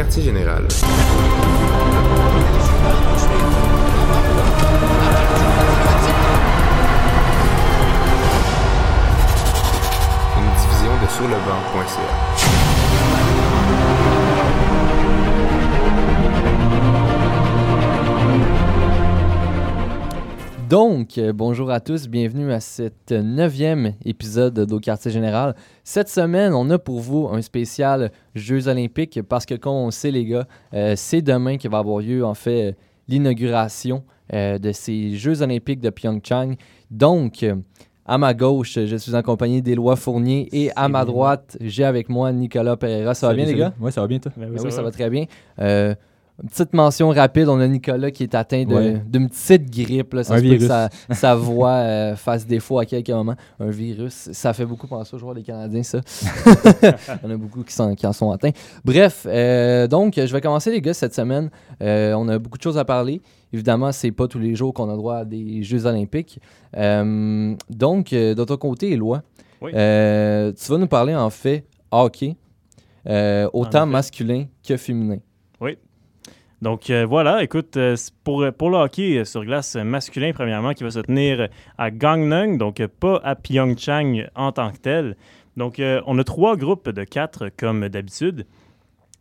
quartier général. Une division de surlebanc.ca. Donc, euh, bonjour à tous, bienvenue à cet neuvième épisode d'Au Quartier Général. Cette semaine, on a pour vous un spécial Jeux Olympiques parce que, comme on le sait, les gars, euh, c'est demain qu'il va avoir lieu, en fait, euh, l'inauguration euh, de ces Jeux Olympiques de Pyeongchang. Donc, euh, à ma gauche, je suis en compagnie d'Éloi Fournier et à ma droite, j'ai avec moi Nicolas Pereira. Ça va bien, les gars? Oui, ça va bien, toi? Ben oui, ça va très bien. Une petite mention rapide, on a Nicolas qui est atteint de- Ouais. d'une petite grippe. Là. Ça Un se peut que virus. sa, sa voix euh, fasse défaut à quelques moments. Un virus, ça fait beaucoup penser aux joueurs des Canadiens, ça. Il y en a beaucoup qui, sont- qui en sont atteints. Bref, euh, donc, je vais commencer, les gars, cette semaine. Euh, on a beaucoup de choses à parler. Évidemment, c'est pas tous les jours qu'on a droit à des Jeux olympiques. Euh, donc, de ton côté, Éloi, Oui. euh, tu vas nous parler, en fait, hockey, euh, autant masculin que féminin. Donc euh, voilà, écoute, euh, pour, pour le hockey euh, sur glace masculin, premièrement, qui va se tenir à Gangneung, donc pas à Pyeongchang en tant que tel. Donc on a trois groupes de quatre comme d'habitude.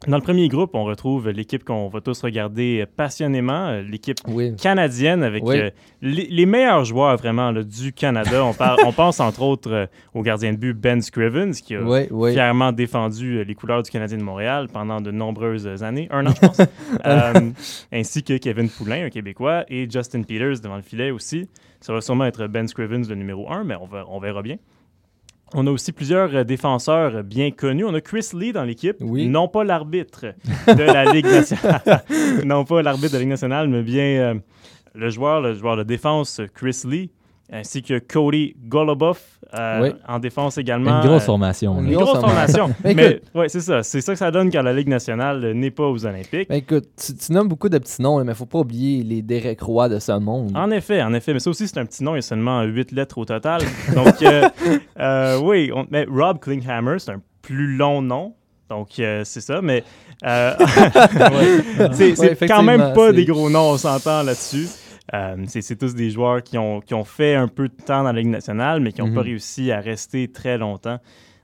Dans le premier groupe, on retrouve l'équipe qu'on va tous regarder passionnément, euh, l'équipe Oui. canadienne avec Oui. euh, les, les meilleurs joueurs vraiment là, du Canada. On, parle- on pense entre autres euh, au gardien de but Ben Scrivens qui a Oui, fièrement défendu les couleurs du Canadien de Montréal pendant de nombreuses années, un an je pense, Euh, ainsi que Kevin Poulain, un Québécois, et Justin Peters devant le filet aussi. Ça va sûrement être Ben Scrivens le numéro un, mais on, va- on verra bien. On a aussi plusieurs euh, défenseurs bien connus. On a Chris Lee dans l'équipe, Oui. non pas l'arbitre de la Ligue nationale, non pas l'arbitre de la Ligue nationale, mais bien euh, le joueur, le joueur de défense Chris Lee, ainsi que Cody Goloboff euh, Oui. en défense également. Une grosse euh, formation. une une grosse grosse formation. Mais Mais ouais, c'est ça. C'est ça que ça donne quand la Ligue nationale euh, n'est pas aux Olympiques. Ben, écoute, tu, tu nommes beaucoup de petits noms, là, mais faut pas oublier les Derek Roy de ce monde. En effet, en effet. Mais ça aussi, c'est un petit nom. Il y a seulement huit lettres au total. Donc, euh, euh, oui. on- mais Rob Klinghammer, c'est un plus long nom. Donc, euh, c'est ça. Mais euh, ouais. c'est Ouais, quand même pas des gros noms, on s'entend là-dessus. Euh, c'est tous des joueurs qui ont, qui ont fait un peu de temps dans la Ligue nationale, mais qui n'ont Mhm. pas réussi à rester très longtemps.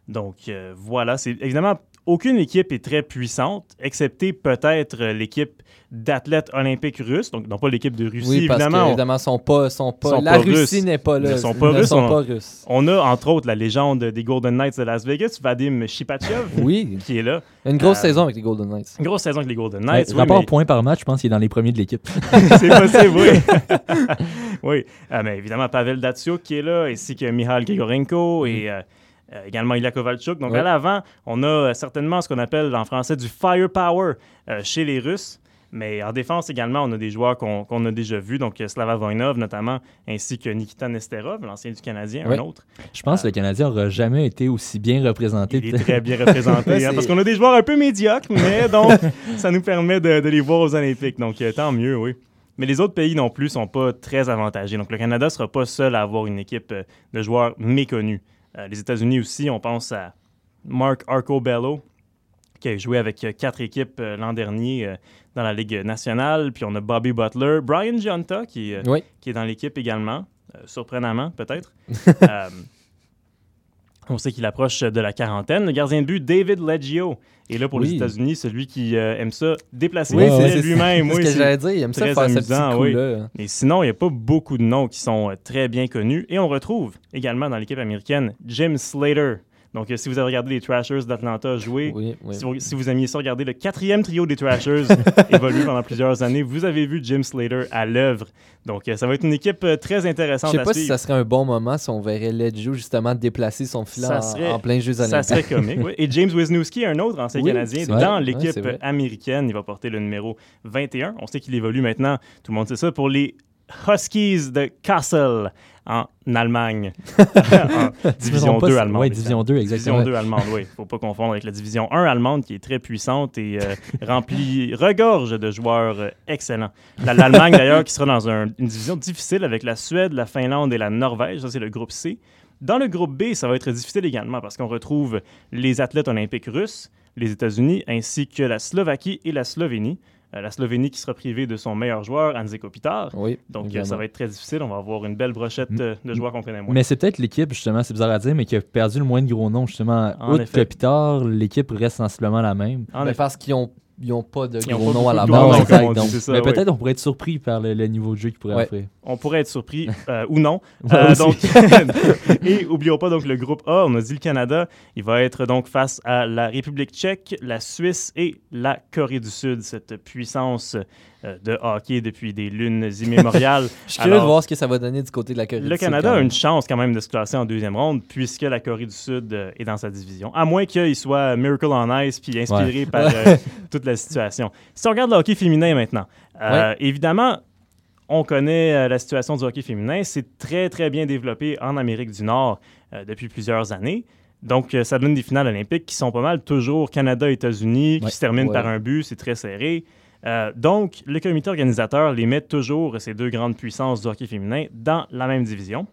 Donc, euh, voilà. C'est évidemment, aucune équipe est très puissante, excepté peut-être l'équipe d'athlètes olympiques russes. Donc, non pas l'équipe de Russie, oui, parce évidemment. que, on- évidemment, sont pas, sont pas, Sont la pas Russie n'est pas là. Ils sont pas ne russes, sont on- pas russes. On a entre autres la légende des Golden Knights de Las Vegas, Vadim Shipachev, Oui, qui est là. une grosse Euh, saison avec les Golden Knights. Une grosse saison avec les Golden Ouais, Knights. oui, rapport mais point par match, je pense qu'il est dans les premiers de l'équipe. c'est possible, oui. oui. Euh, mais évidemment, Pavel Datsuk qui est là, ainsi que Mihail Grigorenko et euh, euh, également Ilya Kovalchuk. Donc Ouais. à l'avant, on a euh, certainement ce qu'on appelle en français du firepower euh, chez les Russes. Mais en défense également, on a des joueurs qu'on a déjà vus, donc euh, Slava Voinov notamment, ainsi que Nikita Nesterov, l'ancien du Canadien, un autre. Je pense que le Canadien n'aura jamais été aussi bien représenté. Il est très bien représenté, hein, parce qu'on a des joueurs un peu médiocres, mais donc ça nous permet de, de les voir aux Olympiques. Donc tant mieux, oui. Mais les autres pays non plus sont pas très avantagés. Donc le Canada sera pas seul à avoir une équipe de joueurs méconnus. Euh, les États-Unis aussi, on pense à Mark Arcobello, qui a joué avec euh, quatre équipes euh, l'an dernier dans la Ligue nationale. Puis on a Bobby Butler, Brian Giunta, qui, Oui. qui est dans l'équipe également, surprenamment peut-être. On sait qu'il approche de la quarantaine. Le gardien de but, David Leggio, est là pour les. États-Unis, celui qui euh, aime ça déplacer Oui, c'est- lui-même. C'est ce Oui, que c'est- j'allais dire. Il aime ça faire ce amusant, petit coup-là. Et sinon, il n'y a pas beaucoup de noms qui sont euh, très bien connus. Et on retrouve également dans l'équipe américaine Jim Slater. Donc, euh, si vous avez regardé les Trashers d'Atlanta jouer, Oui, oui. si, vous, si vous aimiez ça regarder le quatrième trio des Trashers évoluer pendant plusieurs années, vous avez vu Jim Slater à l'œuvre. Donc, euh, ça va être une équipe euh, très Je intéressante sais pas si ça serait un bon moment si on verrait Ledjo justement déplacer son filet Ça en, serait- en plein Jeux Ça olympiques. serait comique. oui. Et James Wisniewski, un autre ancien Canadien, dans l'équipe américaine. Il va porter le numéro 21. On sait qu'il évolue maintenant, tout le monde sait ça, pour les Huskies de Kassel en Allemagne. En division 2 allemande. Oui, Division 2, exactement. Division 2 allemande, oui. Il ne faut pas confondre avec la Division 1 allemande qui est très puissante et euh, remplie, regorge de joueurs euh, excellents. La- L'Allemagne, d'ailleurs, qui sera dans un- une division difficile avec la Suède, la Finlande et la Norvège. Ça, c'est le groupe C. Dans le groupe B, ça va être difficile également parce qu'on retrouve les athlètes olympiques russes, les États-Unis, ainsi que la Slovaquie et la Slovénie. Euh, la Slovénie qui sera privée de son meilleur joueur, Anze Kopitar. Oui. Donc, euh, évidemment. ça va être très difficile. On va avoir une belle brochette euh, de joueurs contre les moins. Mais c'est peut-être l'équipe, justement, c'est bizarre à dire, mais qui a perdu le moins de gros noms, justement. En Outre. Kopitar, l'équipe reste sensiblement la même. En Mais effet. parce qu'ils ont, ils ont pas de gros pas noms à la base. donc- mais oui. peut-être on pourrait être surpris par le, le niveau de jeu qu'il pourrait Ouais. offrir. On pourrait être surpris euh, ou non. Euh, donc, et oublions pas donc le groupe A, on a dit le Canada, il va être donc face à la République tchèque, la Suisse et la Corée du Sud, cette puissance euh, de hockey depuis des lunes immémoriales. Je suis curieux de voir ce que ça va donner du côté de la Corée Le du Sud, Canada quand a une chance quand même de se classer en deuxième ronde puisque la Corée du Sud est dans sa division. À moins qu'il soit Miracle on Ice puis inspiré par toute la situation. Si on regarde le hockey féminin maintenant, évidemment, on connaît euh, la situation du hockey féminin. C'est très, très bien développé en Amérique du Nord euh, depuis plusieurs années. Donc, euh, ça donne des finales olympiques qui sont pas mal toujours Canada-États-Unis, Ouais. qui se terminent Ouais. par un but, c'est très serré. Euh, donc, le comité organisateur les met toujours, ces deux grandes puissances du hockey féminin, dans la même division.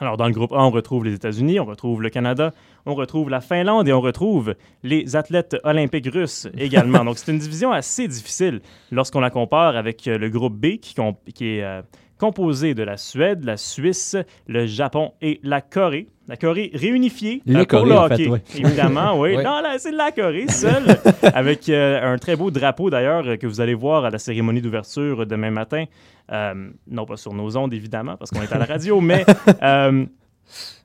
Alors, dans le groupe A, on retrouve les États-Unis, on retrouve le Canada, on retrouve la Finlande et on retrouve les athlètes olympiques russes également. Donc, c'est une division assez difficile lorsqu'on la compare avec euh, le groupe B qui, est euh, composé de la Suède, la Suisse, le Japon et la Corée. La Corée réunifiée Les euh, pour Corées, le en fait, hockey, ouais. évidemment, oui. Ouais. Non, là, c'est la Corée seule, avec euh, un très beau drapeau d'ailleurs que vous allez voir à la cérémonie d'ouverture demain matin. Euh, non pas sur nos ondes, évidemment, parce qu'on est à la radio, mais euh,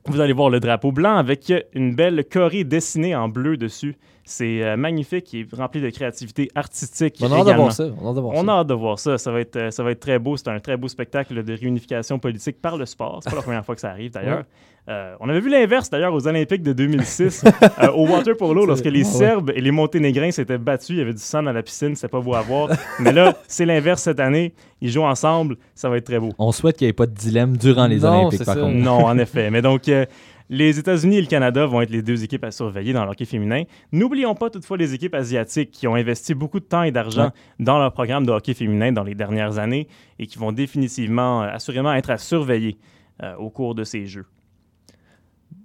vous allez voir le drapeau blanc avec une belle Corée dessinée en bleu dessus. C'est euh, magnifique et rempli de créativité artistique On a hâte de voir ça. On a hâte de voir On ça. a hâte de voir ça. Ça va être, euh, ça va être très beau. C'est un très beau spectacle de réunification politique par le sport. C'est pas la première fois que ça arrive d'ailleurs. Euh, on avait vu l'inverse d'ailleurs aux Olympiques de 2006 euh, au water polo lorsque les. Serbes et les Monténégrins s'étaient battus. Il y avait du sang dans la piscine. C'était pas beau à voir. Mais là, c'est l'inverse cette année. Ils jouent ensemble. Ça va être très beau. On souhaite qu'il n'y ait pas de dilemme durant les Non, Olympiques, c'est par ça. contre. Non, en effet. Mais donc, euh, les États-Unis et le Canada vont être les deux équipes à surveiller dans le hockey féminin. N'oublions pas toutefois les équipes asiatiques qui ont investi beaucoup de temps et d'argent Ouais. dans leur programme de hockey féminin dans les dernières années et qui vont définitivement, euh, assurément être à surveiller euh, au cours de ces Jeux.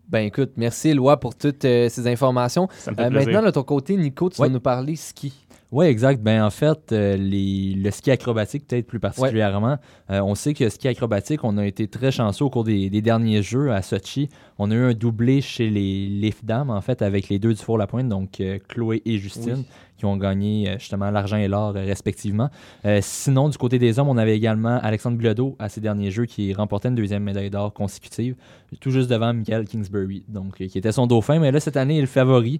Ben écoute, merci Éloi pour toutes euh, ces informations. Ça me fait Euh, plaisir. maintenant, de ton côté, Nico, tu Ouais. vas nous parler ski. Oui, exact. Ben, en fait, euh, les, le ski acrobatique, peut-être plus particulièrement, euh, on sait que le ski acrobatique, on a été très chanceux au cours des, des derniers Jeux à Sochi. On a eu un doublé chez les, les dames, en fait, avec les deux du Four-la-Pointe, donc euh, Chloé et Justine, Oui. Qui ont gagné euh, justement l'argent et l'or euh, respectivement. Euh, sinon, du côté des hommes, on avait également Alexandre Bilodeau à ces derniers Jeux qui remportait une deuxième médaille d'or consécutive, tout juste devant Michael Kingsbury, donc qui était son dauphin. Mais là, cette année, il est le favori,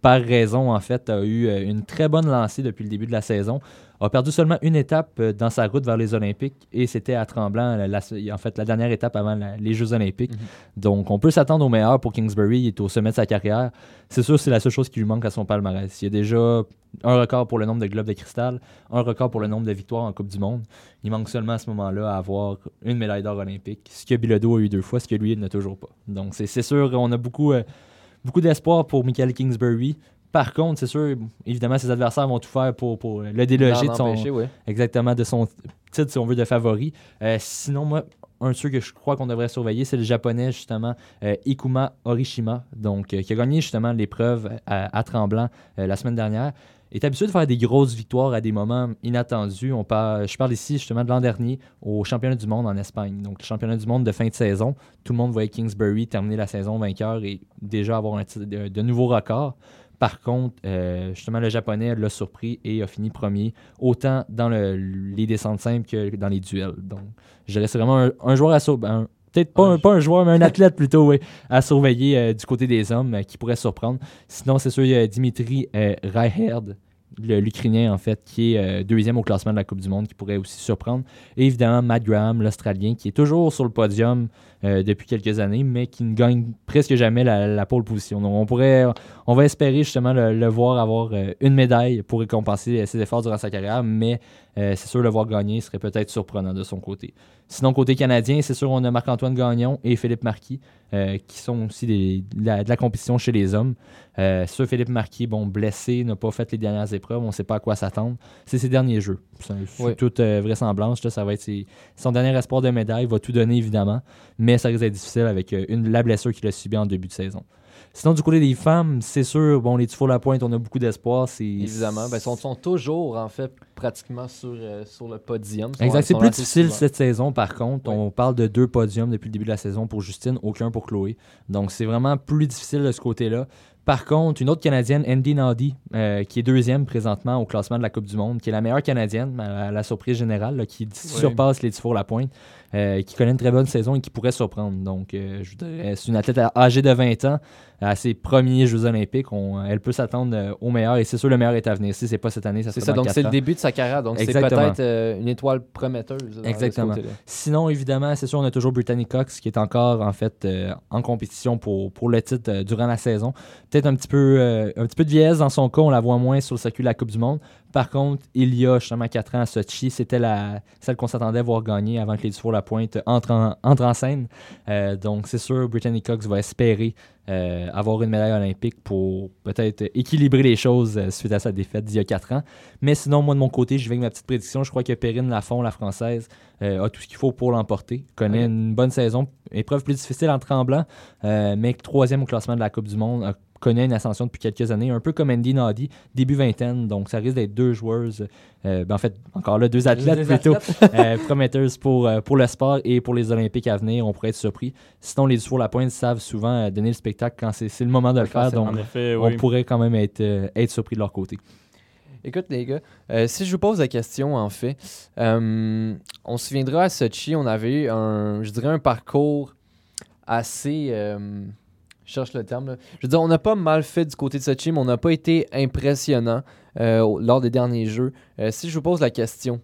par raison, en fait, a eu une très bonne lancée depuis le début de la saison. A perdu seulement une étape euh, dans sa route vers les Olympiques et c'était à Tremblant, la- la- en fait, la dernière étape avant la- les Jeux Olympiques. Mhm. Donc, on peut s'attendre au meilleur pour Kingsbury. Il est au sommet de sa carrière. C'est sûr, c'est la seule chose qui lui manque à son palmarès. Il y a déjà un record pour le nombre de globes de cristal, un record pour le nombre de victoires en Coupe du Monde. Il manque seulement à ce moment-là à avoir une médaille d'or olympique, ce que Bilodeau a eu deux fois, ce que lui, il n'a toujours pas. Donc, c'est c'est sûr, on a beaucoup, euh, beaucoup d'espoir pour Michael Kingsbury. Par contre, c'est sûr, évidemment, ses adversaires vont tout faire pour, pour le déloger de son, empêcher, exactement de son titre, si on veut, de favori. Euh, sinon, moi, un de ceux que je crois qu'on devrait surveiller, c'est le japonais, justement, euh, Ikuma Orishima, donc, euh, qui a gagné justement l'épreuve à, à Tremblant la semaine dernière. Est habitué de faire des grosses victoires à des moments inattendus. On parle, je parle ici justement de l'an dernier au championnat du monde en Espagne. Donc, le championnat du monde de fin de saison. Tout le monde voyait Kingsbury terminer la saison vainqueur et déjà avoir un titre de, de nouveaux records. Par contre, euh, justement, le japonais l'a surpris et a fini premier, autant dans le- les descentes simples que dans les duels. Donc, je c'est vraiment un, un joueur à surveiller. Peut-être pas, un, pas un joueur, mais un athlète plutôt, oui, à surveiller euh, du côté des hommes euh, qui pourrait surprendre. Sinon, c'est sûr, il y a Dimitri Reicherd, le- l'Ukrainien, en fait, qui est euh, deuxième au classement de la Coupe du Monde, qui pourrait aussi surprendre. Et évidemment, Matt Graham, l'Australien, qui est toujours sur le podium euh, depuis quelques années, mais qui ne gagne presque jamais la, pole position. Donc, on pourrait, on va espérer justement le, voir avoir euh, une médaille pour récompenser ses efforts durant sa carrière, mais c'est sûr, le voir gagner serait peut-être surprenant de son côté. Sinon, côté canadien, c'est sûr, on a Marc-Antoine Gagnon et Philippe Marquis, euh, qui sont aussi des- de, la, de la compétition chez les hommes. Euh, sûr, Philippe Marquis, bon, blessé, n'a pas fait les dernières épreuves, on ne sait pas à quoi s'attendre. C'est ses derniers jeux. C'est Oui. toute euh, vraisemblance, là, ça va être ses- son dernier espoir de médaille, il va tout donner évidemment, mais ça risque d'être difficile avec une, la blessure qu'il a subie en début de saison. Sinon, du côté des femmes, c'est sûr, bon, les Tufaux La Pointe, on a beaucoup d'espoir. c'est- Évidemment, ben, ils sont, sont toujours en fait pratiquement sur, euh, sur le podium. Sont- Exact. C'est plus difficile souvent. cette saison, par contre. Oui. On parle de deux podiums depuis le début de la saison pour Justine, aucun pour Chloé. Donc, c'est vraiment plus difficile de ce côté-là. Par contre, une autre Canadienne, Andy Nadi, euh, qui est deuxième présentement au classement de la Coupe du Monde, qui est la meilleure Canadienne, à la surprise générale, là, qui surpasse les Dufour La Pointe, euh, qui connaît une très bonne saison et qui pourrait surprendre. Donc, euh, je dirais, c'est une athlète âgée de 20 ans, à ses premiers Jeux Olympiques. On- elle peut s'attendre euh, au meilleur et c'est sûr le meilleur est à venir. Si c'est pas cette année, ça sera ça, dans donc c'est le début de sa carrière. Donc c'est peut-être une étoile prometteuse. Exactement. Sinon, évidemment, c'est sûr, on a toujours Brittany Cox qui est encore en fait en compétition pour, pour le titre durant la saison. Peut-être un petit peu euh, un petit peu de vieillesse dans son cas, on la voit moins sur le circuit de la Coupe du Monde. Par contre, il y a justement 4 ans à Sochi, c'était la celle qu'on s'attendait à voir gagner avant que les Dufour La Pointe entrent en, entrent en scène. Euh, donc c'est sûr, Brittany Cox va espérer euh, avoir une médaille olympique pour peut-être équilibrer les choses suite à sa défaite d'il y a 4 ans. Mais sinon, moi de mon côté, je vais avec ma petite prédiction. Je crois que Perrine Lafont, la française, a tout ce qu'il faut pour l'emporter. Connaît une bonne saison. Épreuve plus difficile en tremblant, mais troisième au classement de la Coupe du Monde. a- connaît une ascension depuis quelques années, un peu comme Andy Nadi, début vingtaine. Donc, ça risque d'être deux joueuses, euh, ben, en fait, encore là, deux athlètes plutôt, athlètes. euh, prometteuses pour, euh, pour le sport et pour les Olympiques à venir. On pourrait être surpris. Sinon, les Dufour La Pointe savent souvent euh, donner le spectacle quand c'est le moment de le faire. Donc, on pourrait quand même être, euh, être surpris de leur côté. Écoute, les gars, euh, si je vous pose la question, en fait, euh, on se souviendra à Sochi, on avait eu un, je dirais, un parcours assez. euh, cherche le terme. Je veux dire, on n'a pas mal fait du côté de Sochi, mais on n'a pas été impressionnant euh, lors des derniers jeux. Euh, si je vous pose la question,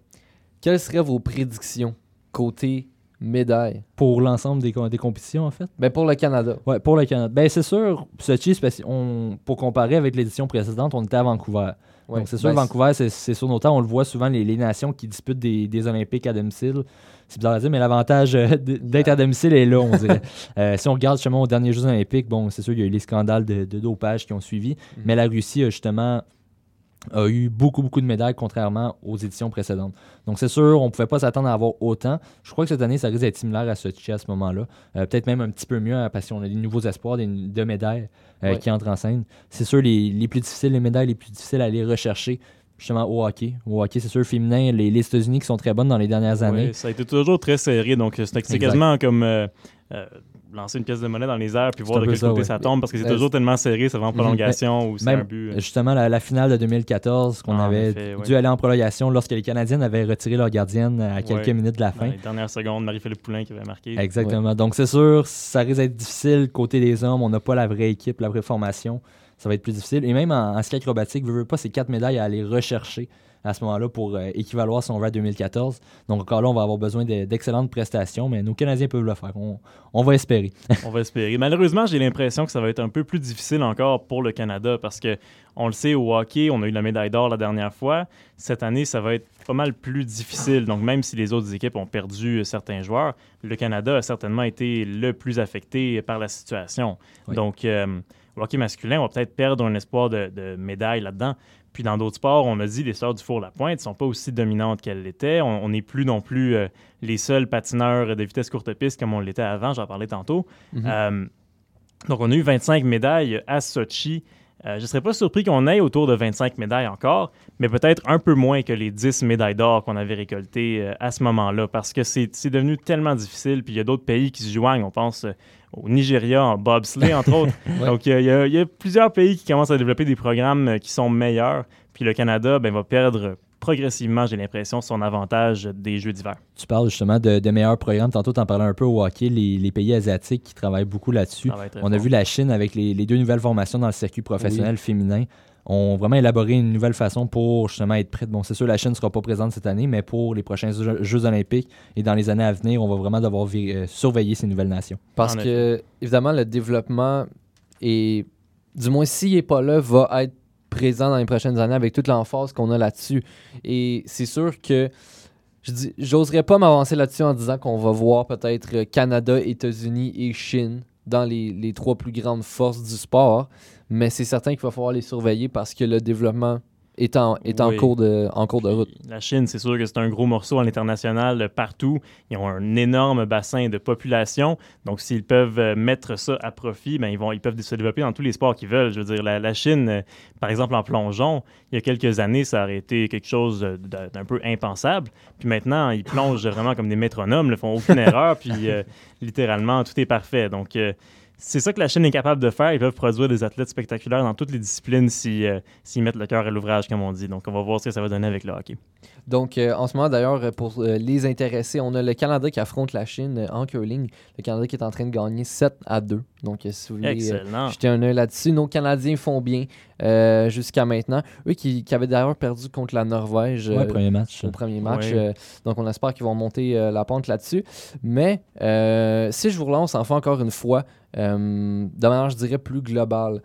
quelles seraient vos prédictions côté médaille Pour l'ensemble des, des compétitions, en fait? ben, Pour le Canada. Ouais, pour le Canada. Ben, c'est sûr, Sochi, qu'on- pour comparer avec l'édition précédente, on était à Vancouver. Ouais. Donc, c'est sûr, Ben, Vancouver, c'est sur nos temps. On le voit souvent, les, les nations qui disputent des, des Olympiques à domicile. C'est bizarre à dire, mais l'avantage euh, d'être à domicile est là, on dirait. Euh, si on regarde justement aux derniers Jeux Olympiques, bon, c'est sûr, il y a eu les scandales de, de dopage qui ont suivi. Mhm. Mais la Russie a justement a eu beaucoup, beaucoup de médailles, contrairement aux éditions précédentes. Donc, c'est sûr, on ne pouvait pas s'attendre à avoir autant. Je crois que cette année, ça risque d'être similaire à Sochi à ce moment-là. Euh, Peut-être même un petit peu mieux, hein, parce qu'on a des nouveaux espoirs des- de médailles euh, Ouais. qui entrent en scène. C'est sûr, les, les plus difficiles, les médailles les plus difficiles à aller rechercher, justement au hockey. Au hockey, c'est sûr, féminin, les, les États-Unis qui sont très bonnes dans les dernières années. Ça a été toujours très serré. Donc, c'est c'est quasiment comme euh, euh, lancer une pièce de monnaie dans les airs puis voir de quel ça, côté ouais. ça tombe parce que c'est Euh, toujours tellement serré, ça va en prolongation ou c'est un but. Justement, la, la finale de 2014, qu'on Ah, avait effet, ouais. dû aller en prolongation lorsque les Canadiennes avaient retiré leur gardienne à quelques Ouais. minutes de la Dans fin. les dernières secondes, Marie-Philippe Poulain qui avait marqué. Exactement. Donc, c'est sûr, ça risque d'être difficile côté des hommes. On n'a pas la vraie équipe, la vraie formation. Ça va être plus difficile. Et même en, en ski acrobatique, veux, veux pas ces quatre médailles à aller rechercher à ce moment-là pour euh, équivaloir son à 2014. Donc, encore là, on va avoir besoin de- d'excellentes prestations, mais nos Canadiens peuvent le faire. On, on va espérer. On va espérer. Malheureusement, j'ai l'impression que ça va être un peu plus difficile encore pour le Canada parce que on le sait au hockey, on a eu la médaille d'or la dernière fois. Cette année, ça va être pas mal plus difficile. Donc même si les autres équipes ont perdu euh, certains joueurs, le Canada a certainement été le plus affecté par la situation. Oui. Donc euh, au hockey masculin, on va peut-être perdre un espoir de, de médaille là-dedans. Puis dans d'autres sports, on a dit les sœurs du Four-la-Pointe ne sont pas aussi dominantes qu'elles l'étaient. On n'est plus non plus euh, les seuls patineurs de vitesse courte piste comme on l'était avant, j'en parlais tantôt. Mhm. Euh, donc, on a eu 25 médailles à Sochi. Euh, je ne serais pas surpris qu'on ait autour de 25 médailles encore, mais peut-être un peu moins que les 10 médailles d'or qu'on avait récoltées euh, à ce moment-là, parce que c'est devenu tellement difficile. Puis il y a d'autres pays qui se joignent. On pense euh, au Nigeria en bobsleigh, entre autres. Ouais. Donc, il y, a- y y plusieurs pays qui commencent à développer des programmes qui sont meilleurs. Puis le Canada ben, va perdre progressivement, j'ai l'impression, son avantage des Jeux d'hiver. Tu parles justement de, de meilleurs programmes. Tantôt, tu en parlais un peu au hockey, les, les pays asiatiques qui travaillent beaucoup là-dessus. On a vu la Chine avec les, les deux nouvelles formations dans le circuit professionnel féminin. ont vraiment élaboré une nouvelle façon pour justement être prête. Bon, c'est sûr, la Chine ne sera pas présente cette année, mais pour les prochains Jeux, Jeux olympiques et dans les années à venir, on va vraiment devoir euh, surveiller ces nouvelles nations. Parce En que, évidemment, le développement est, du moins s'il n'est pas là, va être présent dans les prochaines années avec toute l'emphase qu'on a là-dessus. Et c'est sûr que je dis, j'oserais pas m'avancer là-dessus en disant qu'on va voir peut-être euh, Canada, États-Unis et Chine dans les, les trois plus grandes forces du sport, mais c'est certain qu'il va falloir les surveiller parce que le développement est en, est en, Oui. cours, de, en cours de route. La Chine, c'est sûr que c'est un gros morceau à l'international partout. Ils ont un énorme bassin de population. Donc, s'ils peuvent euh, mettre ça à profit, ben, ils, vont, ils peuvent se développer dans tous les sports qu'ils veulent. Je veux dire, la, la Chine, euh, par exemple, en plongeon, il y a quelques années, ça aurait été quelque chose euh, d'un d'un peu impensable. Puis maintenant, ils plongent vraiment comme des métronomes, ne font aucune erreur. Puis euh, littéralement, tout est parfait. Donc, euh, c'est ça que la Chine est capable de faire. Ils peuvent produire des athlètes spectaculaires dans toutes les disciplines si, euh, s'ils mettent le cœur à l'ouvrage, comme on dit. Donc, on va voir ce que ça va donner avec le hockey. Donc, euh, en ce moment, d'ailleurs, euh, pour euh, les intéressés, on a le Canada qui affronte la Chine en curling. Le Canada qui est en train de gagner 7 à 2. Donc, si vous voulez euh, Excellent. jeter un œil là-dessus, nos Canadiens font bien euh, jusqu'à maintenant. Eux qui, qui avaient d'ailleurs perdu contre la Norvège. Ouais, euh, premier match. au premier match. Ouais. euh, donc, on espère qu'ils vont monter euh, la pente là-dessus. Mais euh, si je vous relance enfin encore une fois, euh, de manière, je dirais, plus globale,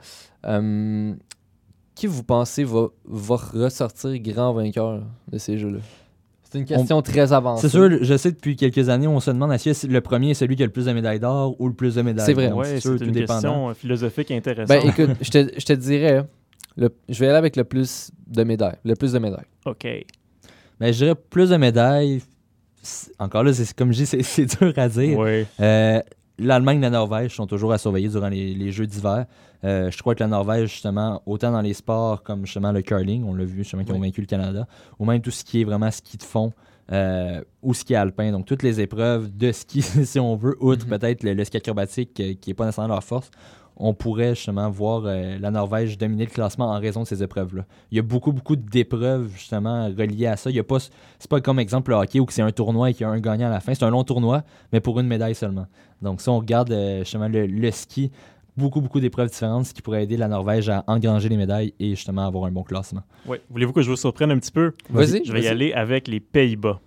euh, qui vous pensez va, va ressortir grand vainqueur de ces jeux-là? C'est une question très avancée. C'est sûr, je sais depuis quelques années, on se demande que le premier est celui qui a le plus de médailles d'or ou le plus de médailles. C'est vrai. Ouais, c'est une dépendant. question euh, philosophique intéressante. Ben écoute, je te, je te dirais, le- je vais aller avec le plus de médailles. Le plus de médailles. OK. Mais je dirais plus de médailles. Encore là, c'est comme je dis, c'est- c'est dur à dire. Oui. Euh, L'Allemagne et la Norvège sont toujours à surveiller durant les, les Jeux d'hiver. Euh, je crois que la Norvège, justement, autant dans les sports comme justement le curling, on l'a vu justement qui ont Oui. vaincu le Canada, ou même tout ce qui est vraiment ski de fond euh, ou ski alpin. Donc toutes les épreuves de ski, si on veut, outre Mhm. peut-être le, le ski acrobatique euh, qui n'est pas nécessairement leur force, on pourrait justement voir euh, la Norvège dominer le classement en raison de ces épreuves-là. Il y a beaucoup, beaucoup d'épreuves justement reliées à ça. Il y a pas, c'est pas comme exemple le hockey où que c'est un tournoi et qu'il y a un gagnant à la fin. C'est un long tournoi, mais pour une médaille seulement. Donc, si on regarde euh, justement le, le ski, beaucoup, beaucoup d'épreuves différentes, ce qui pourrait aider la Norvège à engranger les médailles et justement avoir un bon classement. Oui. Voulez-vous que je vous surprenne un petit peu? Vas-y. Je vais y aller avec les Pays-Bas.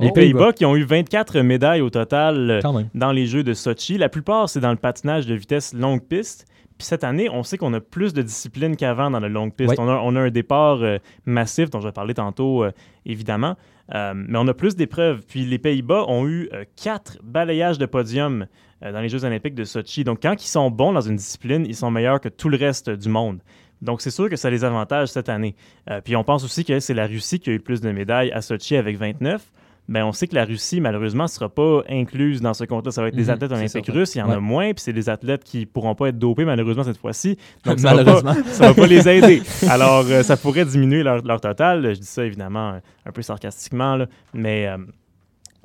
Les Oh, Pays-Bas qui ont eu 24 médailles au total euh, dans les Jeux de Sochi. La plupart, c'est dans le patinage de vitesse longue piste. Puis cette année, on sait qu'on a plus de disciplines qu'avant dans la longue piste. On, a, on a un départ euh, massif, dont je vais parler tantôt, euh, évidemment. Euh, mais on a plus d'épreuves. Puis les Pays-Bas ont eu quatre balayages de podium dans les Jeux olympiques de Sochi. Donc quand ils sont bons dans une discipline, ils sont meilleurs que tout le reste du monde. Donc c'est sûr que ça les avantage cette année. Euh, puis on pense aussi que c'est la Russie qui a eu le plus de médailles à Sochi avec 29. Ben, on sait que la Russie, malheureusement, ne sera pas incluse dans ce compte-là. Ça va être des Mhm, athlètes olympiques russes. Il y en a moins, puis c'est des athlètes qui pourront pas être dopés, malheureusement, cette fois-ci. Donc, ça va, ça va pas les aider. Alors, euh, ça pourrait diminuer leur, leur total. Je dis ça, évidemment, euh, un peu sarcastiquement, là. mais euh,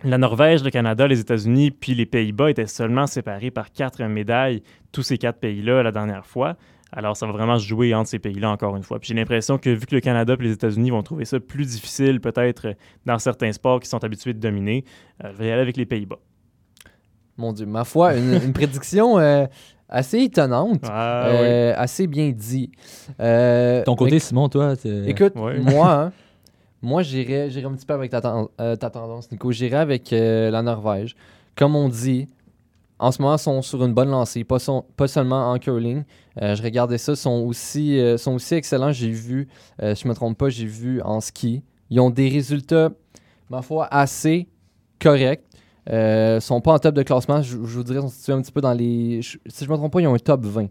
la Norvège, le Canada, les États-Unis, puis les Pays-Bas étaient seulement séparés par quatre médailles, tous ces quatre pays-là, la dernière fois. Alors, ça va vraiment se jouer entre ces pays-là encore une fois. Puis j'ai l'impression que vu que le Canada et les États-Unis vont trouver ça plus difficile, peut-être dans certains sports qui sont habitués de dominer, euh, je vais y aller avec les Pays-Bas. Mon Dieu, ma foi, une, une prédiction euh, assez étonnante. Ah, oui. euh, assez bien dit. Euh, Ton côté, Simon, toi, t'es- Écoute, Ouais. moi, hein, moi j'irais j'irais un petit peu avec ta, ten- euh, ta tendance, Nico. J'irais avec euh, la Norvège. Comme on dit, en ce moment, ils sont sur une bonne lancée, pas, pas seulement en curling. Euh, je regardais ça, sont aussi, euh, sont aussi excellents. J'ai vu, euh, je me trompe pas, j'ai vu en ski. Ils ont des résultats, ma foi, assez corrects. Euh, sont pas en top de classement, je, vous dirais, sont situés un petit peu dans les. si je me trompe pas, ils ont un top 20.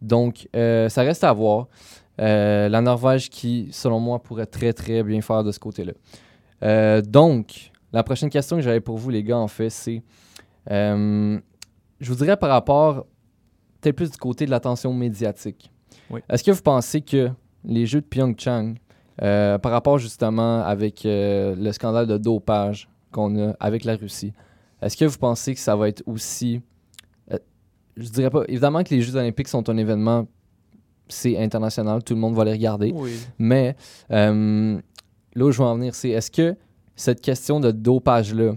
Donc, ça reste à voir. La Norvège qui, selon moi, pourrait très très bien faire de ce côté-là. Donc, la prochaine question que j'avais pour vous, les gars, en fait, c'est. Je vous dirais par rapport, peut-être plus du côté de l'attention médiatique. Oui. Est-ce que vous pensez que les Jeux de Pyeongchang, euh, par rapport justement avec euh, le scandale de dopage qu'on a avec la Russie, est-ce que vous pensez que ça va être aussi. euh, je dirais pas. Évidemment que les Jeux Olympiques sont un événement, c'est international, tout le monde va les regarder. Oui. Mais là où je veux en venir, c'est est-ce que cette question de dopage-là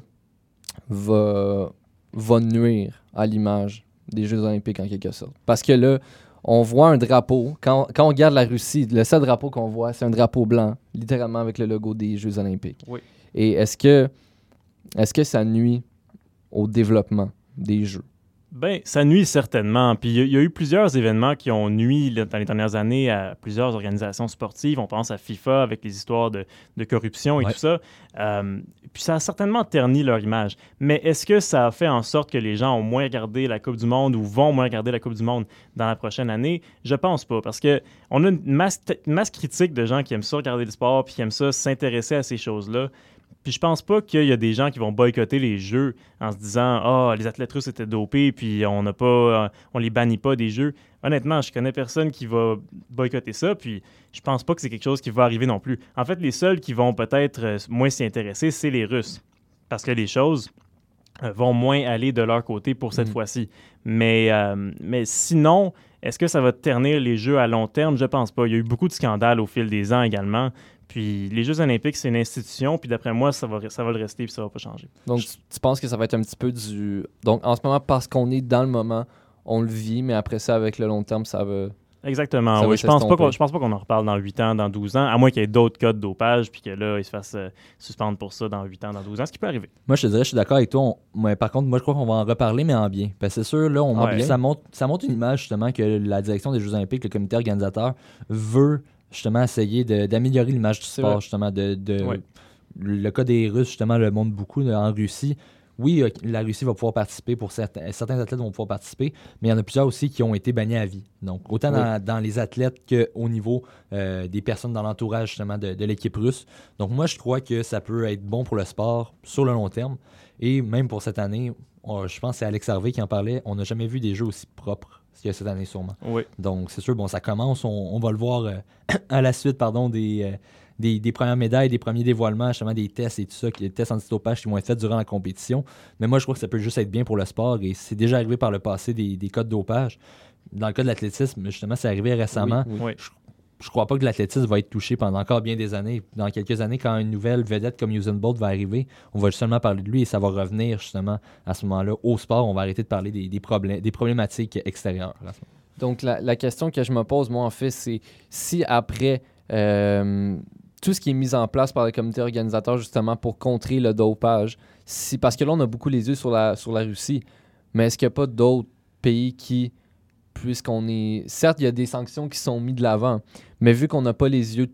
va, va nuire à l'image des Jeux Olympiques en quelque sorte? Parce que là, on voit un drapeau. Quand, quand on regarde la Russie, le seul drapeau qu'on voit, c'est un drapeau blanc, littéralement avec le logo des Jeux Olympiques. Oui. Et est-ce que, est-ce que ça nuit au développement des Jeux? Ben, ça nuit certainement. Puis il y, a- il y a eu plusieurs événements qui ont nui là, dans les dernières années à plusieurs organisations sportives. On pense à FIFA avec les histoires de, de corruption et Ouais. tout ça. Euh, puis ça a certainement terni leur image. Mais est-ce que ça a fait en sorte que les gens ont moins regardé la Coupe du Monde ou vont moins regarder la Coupe du Monde dans la prochaine année? Je pense pas. Parce que on a une masse, masse critique de gens qui aiment ça regarder le sport puis qui aiment ça s'intéresser à ces choses-là. Puis je pense pas qu'il y a des gens qui vont boycotter les jeux en se disant ah les athlètes russes étaient dopés puis on n'a pas euh, on les bannit pas des jeux. Honnêtement, je connais personne qui va boycotter ça puis je pense pas que c'est quelque chose qui va arriver non plus. En fait, les seuls qui vont peut-être euh, moins s'y intéresser, c'est les Russes parce que les choses euh, vont moins aller de leur côté pour cette Mhm. fois-ci. Mais euh, mais sinon, est-ce que ça va ternir les jeux à long terme? Je pense pas. Il y a eu beaucoup de scandales au fil des ans également. Puis les Jeux olympiques, c'est une institution, puis d'après moi, ça va, ça va le rester, puis ça va pas changer. Donc, tu, tu penses que ça va être un petit peu du. Donc, en ce moment, parce qu'on est dans le moment, on le vit, mais après ça, avec le long terme, ça va. Exactement. Ça va oui. Je pense pas qu'on, je pense pas qu'on en reparle dans 8 ans, dans 12 ans, à moins qu'il y ait d'autres cas de dopage, puis que là, ils se fassent euh, suspendre pour ça dans 8 ans, dans 12 ans, ce qui peut arriver. Moi, je te dirais, je suis d'accord avec toi. on- mais par contre, moi, je crois qu'on va en reparler, mais en bien. Parce que c'est sûr, là, on, ça, montre, ça montre une image, justement, que la direction des Jeux Olympiques, le comité organisateur, veut, justement, essayer d'améliorer l'image du sport, vrai. justement. De, de- Ouais. Le cas des Russes, justement, le montre beaucoup là, en Russie. Oui, euh, la Russie va pouvoir participer, pour certains, certains athlètes vont pouvoir participer, mais il y en a plusieurs aussi qui ont été bannis à vie. Donc, autant dans, dans les athlètes qu'au niveau euh, des personnes dans l'entourage, justement, de, de l'équipe russe. Donc, moi, je crois que ça peut être bon pour le sport sur le long terme. Et même pour cette année, on- je pense que c'est Alex Harvey qui en parlait, on n'a jamais vu des jeux aussi propres qu'il y a cette année sûrement. Oui. Donc c'est sûr, bon, ça commence, on, on va le voir euh, à la suite pardon, des, euh, des, des premières médailles, des premiers dévoilements, justement des tests et tout ça, qui- les tests antidopage qui vont être faits durant la compétition. Mais moi, je crois que ça peut juste être bien pour le sport et c'est déjà arrivé par le passé des, des cas de dopage. Dans le cas de l'athlétisme, justement, c'est arrivé récemment. Oui, oui. Oui. Je crois pas que l'athlétisme va être touché pendant encore bien des années. Dans quelques années, quand une nouvelle vedette comme Usain Bolt va arriver, on va seulement parler de lui et ça va revenir justement à ce moment-là au sport. On va arrêter de parler des, problèmes, des problématiques extérieures. Donc, la, la question que je me pose, moi, en fait, c'est si après euh, tout ce qui est mis en place par le comité organisateur, justement, pour contrer le dopage, si, parce que là, on a beaucoup les yeux sur la, sur la Russie, mais est-ce qu'il n'y a pas d'autres pays qui, puisqu'on est. Certes, il y a des sanctions qui sont mises de l'avant, mais vu qu'on n'a pas les yeux,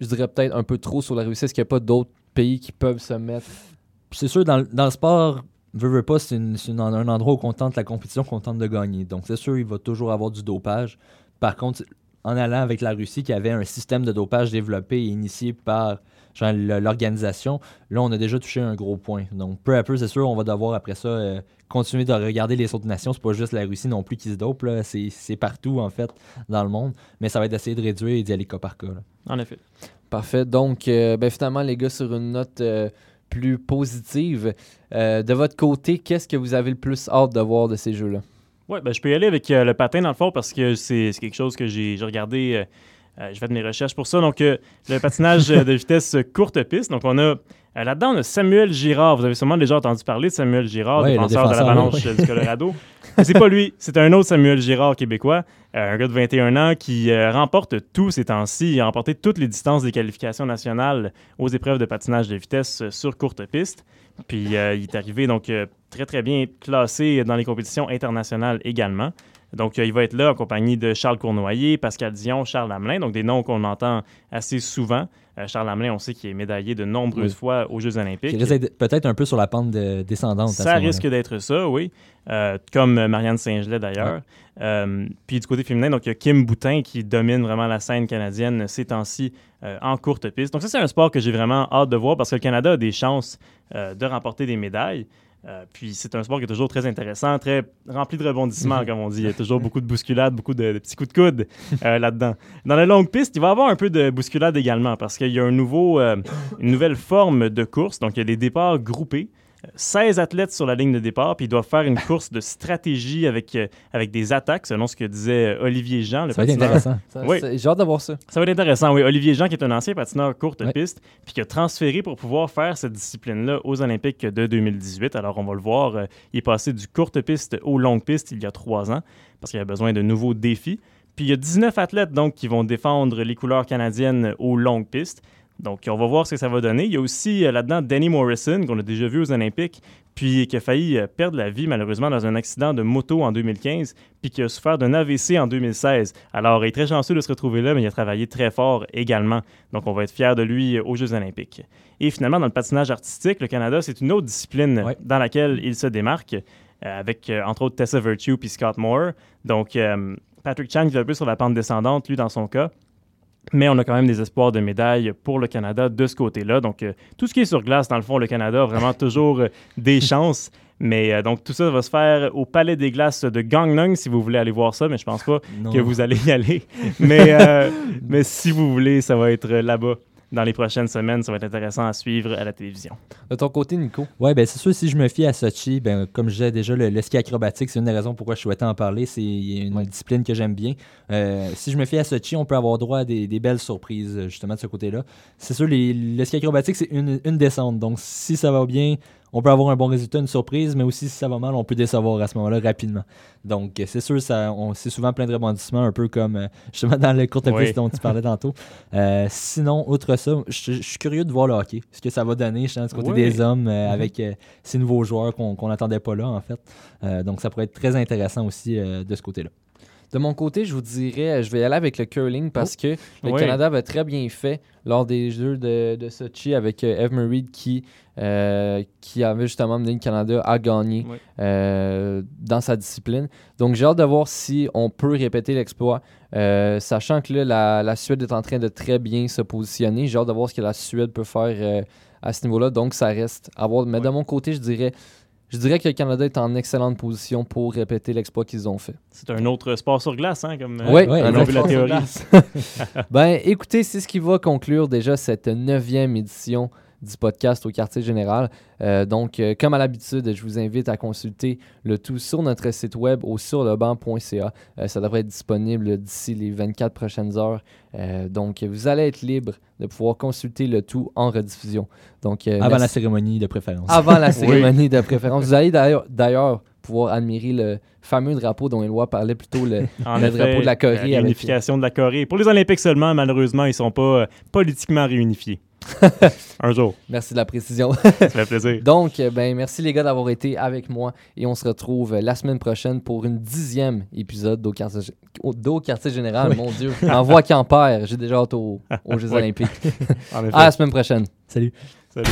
je dirais peut-être un peu trop sur la Russie, est-ce qu'il n'y a pas d'autres pays qui peuvent se mettre? C'est sûr, dans, dans le sport, veux, veux pas, c'est un endroit où on tente la compétition, qu'on tente de gagner. Donc c'est sûr, il va toujours avoir du dopage. Par contre, en allant avec la Russie qui avait un système de dopage développé et initié par genre, l'organisation, là, on a déjà touché un gros point. Donc peu à peu, c'est sûr, on va devoir après ça euh, continuer de regarder les autres nations. C'est pas juste la Russie non plus qui se dope, là. C'est c'est partout, en fait, dans le monde. Mais ça va être d'essayer de réduire et d'y aller cas par cas. là. En effet. Parfait. Donc, euh, ben, finalement, les gars, sur une note euh, plus positive, euh, de votre côté, qu'est-ce que vous avez le plus hâte de voir de ces jeux-là? Oui, ben, je peux y aller avec euh, le patin dans le fond parce que c'est c'est quelque chose que j'ai j'ai regardé. euh, euh, j'ai fait de mes recherches pour ça. Donc, euh, le patinage euh, de vitesse courte piste. Donc, on a euh, là-dedans, on a Samuel Girard. Vous avez sûrement déjà entendu parler de Samuel Girard, Ouais, défenseur, de l'Avalanche euh, du Colorado. C'est pas lui, c'est un autre Samuel Girard québécois, euh, un gars de 21 ans qui euh, remporte tout ces temps-ci. Il a remporté toutes les distances des qualifications nationales aux épreuves de patinage de vitesse sur courte piste. Puis euh, il est arrivé donc euh, très très bien classé dans les compétitions internationales également. Donc euh, il va être là en compagnie de Charles Cournoyer, Pascal Dion, Charles Lamelin, donc des noms qu'on entend assez souvent. Charles Lamelin, on sait qu'il est médaillé de nombreuses Oui. fois aux Jeux olympiques. D'être peut-être un peu sur la pente de- descendante. Ça risque d'être ça, oui. Comme Marianne Saint-Gelais d'ailleurs. Euh, puis du côté féminin, donc il y a Kim Boutin qui domine vraiment la scène canadienne ces temps-ci euh, en courte piste. Donc ça, c'est un sport que j'ai vraiment hâte de voir parce que le Canada a des chances euh, de remporter des médailles. Puis c'est un sport qui est toujours très intéressant, très rempli de rebondissements, comme on dit. Il y a toujours beaucoup de bousculades, beaucoup de, petits coups de coude là-dedans. Dans la longue piste, il va y avoir un peu de bousculade également parce qu'il y a une nouvelle forme de course. Donc il y a des départs groupés. 16 athlètes sur la ligne de départ, puis ils doivent faire une course de stratégie avec, euh, avec des attaques, selon ce que disait euh, Olivier Jean, le Ça va être patineur. intéressant. Ça- Oui. c'est- J'ai hâte de voir ça. Ça va être intéressant, oui. Olivier Jean, qui est un ancien patineur courte piste, puis qui a transféré pour pouvoir faire cette discipline-là aux Olympiques de 2018. Alors, on va le voir. euh, il est passé du courte piste aux longues pistes il y a trois ans, parce qu'il a besoin de nouveaux défis. Puis il y a 19 athlètes donc qui vont défendre les couleurs canadiennes aux longues pistes. Donc, on va voir ce que ça va donner. Il y a aussi euh, là-dedans Danny Morrison, qu'on a déjà vu aux Olympiques, puis qui a failli euh, perdre la vie malheureusement dans un accident de moto en 2015, puis qui a souffert d'un AVC en 2016. Alors, il est très chanceux de se retrouver là, mais il a travaillé très fort également. Donc, on va être fiers de lui euh, aux Jeux Olympiques. Et finalement, dans le patinage artistique, le Canada, c'est une autre discipline Ouais. dans laquelle il se démarque, euh, avec entre autres Tessa Virtue puis Scott Moore. Donc, Patrick Chang qui est un peu sur la pente descendante, lui, dans son cas. Mais on a quand même des espoirs de médailles pour le Canada de ce côté-là. Donc, euh, tout ce qui est sur glace, dans le fond, le Canada a vraiment toujours euh, des chances. Mais euh, donc, tout ça va se faire au Palais des Glaces de Gangneung, si vous voulez aller voir ça. Mais je pense pas Non. que vous allez y aller. mais, mais si vous voulez, ça va être là-bas. Dans les prochaines semaines, ça va être intéressant à suivre à la télévision. De ton côté, Nico? Ouais, ben c'est sûr, si je me fie à Sochi, ben, comme je disais déjà, le, le ski acrobatique, c'est une des raisons pourquoi je souhaitais en parler. C'est une Ouais. discipline que j'aime bien. Euh, si je me fie à Sochi, on peut avoir droit à des, des belles surprises, justement, de ce côté-là. C'est sûr, les, le ski acrobatique, c'est une, une descente. Donc, si ça va bien, on peut avoir un bon résultat, une surprise, mais aussi si ça va mal, on peut décevoir à ce moment-là rapidement. Donc, euh, c'est sûr, ça, on, c'est souvent plein de rebondissements, un peu comme euh, justement dans le courte Oui. piste dont tu parlais tantôt. Euh, sinon, outre ça, je je suis curieux de voir le hockey, ce que ça va donner justement, du côté Oui. des hommes euh, Mhm. avec euh, ces nouveaux joueurs qu'on n'attendait pas là, en fait. Donc, ça pourrait être très intéressant aussi de ce côté-là. De mon côté, je vous dirais, je vais y aller avec le curling parce que le. Canada avait très bien fait lors des Jeux de, de Sochi avec euh, Eve Reid qui, euh, qui avait justement mené le Canada à gagner euh, dans sa discipline. Donc j'ai hâte de voir si on peut répéter l'exploit, euh, sachant que là, la, la Suède est en train de très bien se positionner. J'ai hâte de voir ce que la Suède peut faire à ce niveau-là. Donc ça reste à voir. Mais de mon côté, je dirais, je dirais que le Canada est en excellente position pour répéter l'exploit qu'ils ont fait. C'est un autre sport sur glace, hein, comme euh, Oui, un on a autre vu la théorie. ben, écoutez, c'est ce qui va conclure déjà cette neuvième édition du podcast au quartier général. Euh, donc, euh, comme à l'habitude, je vous invite à consulter le tout sur notre site web au surlebanc.ca. Euh, ça devrait être disponible d'ici les 24 prochaines heures. Euh, donc, vous allez être libre de pouvoir consulter le tout en rediffusion. Donc, euh, Avant la cérémonie de préférence. avant la cérémonie de préférence. Vous allez d'ailleurs- pouvoir admirer le fameux drapeau dont Éloi parlait plutôt le, En Le effet, drapeau de la Corée La avec- réunification de la Corée. Pour les Olympiques seulement, malheureusement, ils ne sont pas euh, politiquement réunifiés. Un jour. Merci de la précision. Ça fait plaisir. Donc, euh, ben, merci les gars d'avoir été avec moi et on se retrouve euh, la semaine prochaine pour une dixième épisode d'Au Quartier, Général. Mon Dieu, en voix qui en perd. J'ai déjà hâte aux, aux Jeux Oui. Olympiques. En effet. À la semaine prochaine. Salut. Salut.